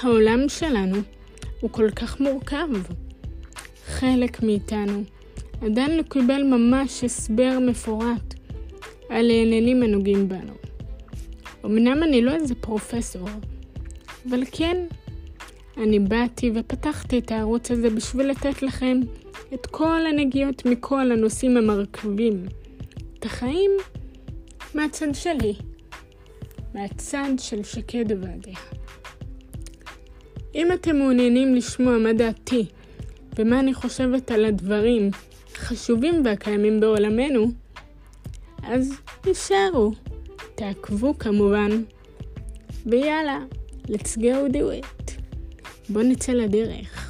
העולם שלנו הוא כל כך מורכב. חלק מאיתנו עדיין לא קיבל ממש הסבר מפורט על העניינים הנוגעים בנו. אמנם אני לא איזה פרופסור, אבל כן, אני באתי ופתחתי את הערוץ הזה בשביל לתת לכם את כל הנגיעות מכל הנושאים המרכיבים את החיים מהצד שלי, מהצד של שקד עובדיה. אם אתם מעוניינים לשמוע מה דעתי ומה אני חושבת על הדברים החשובים והקיימים בעולמנו, אז נשארו, תעקבו כמובן, ויאללה, let's go do it. בואו נצא לדרך.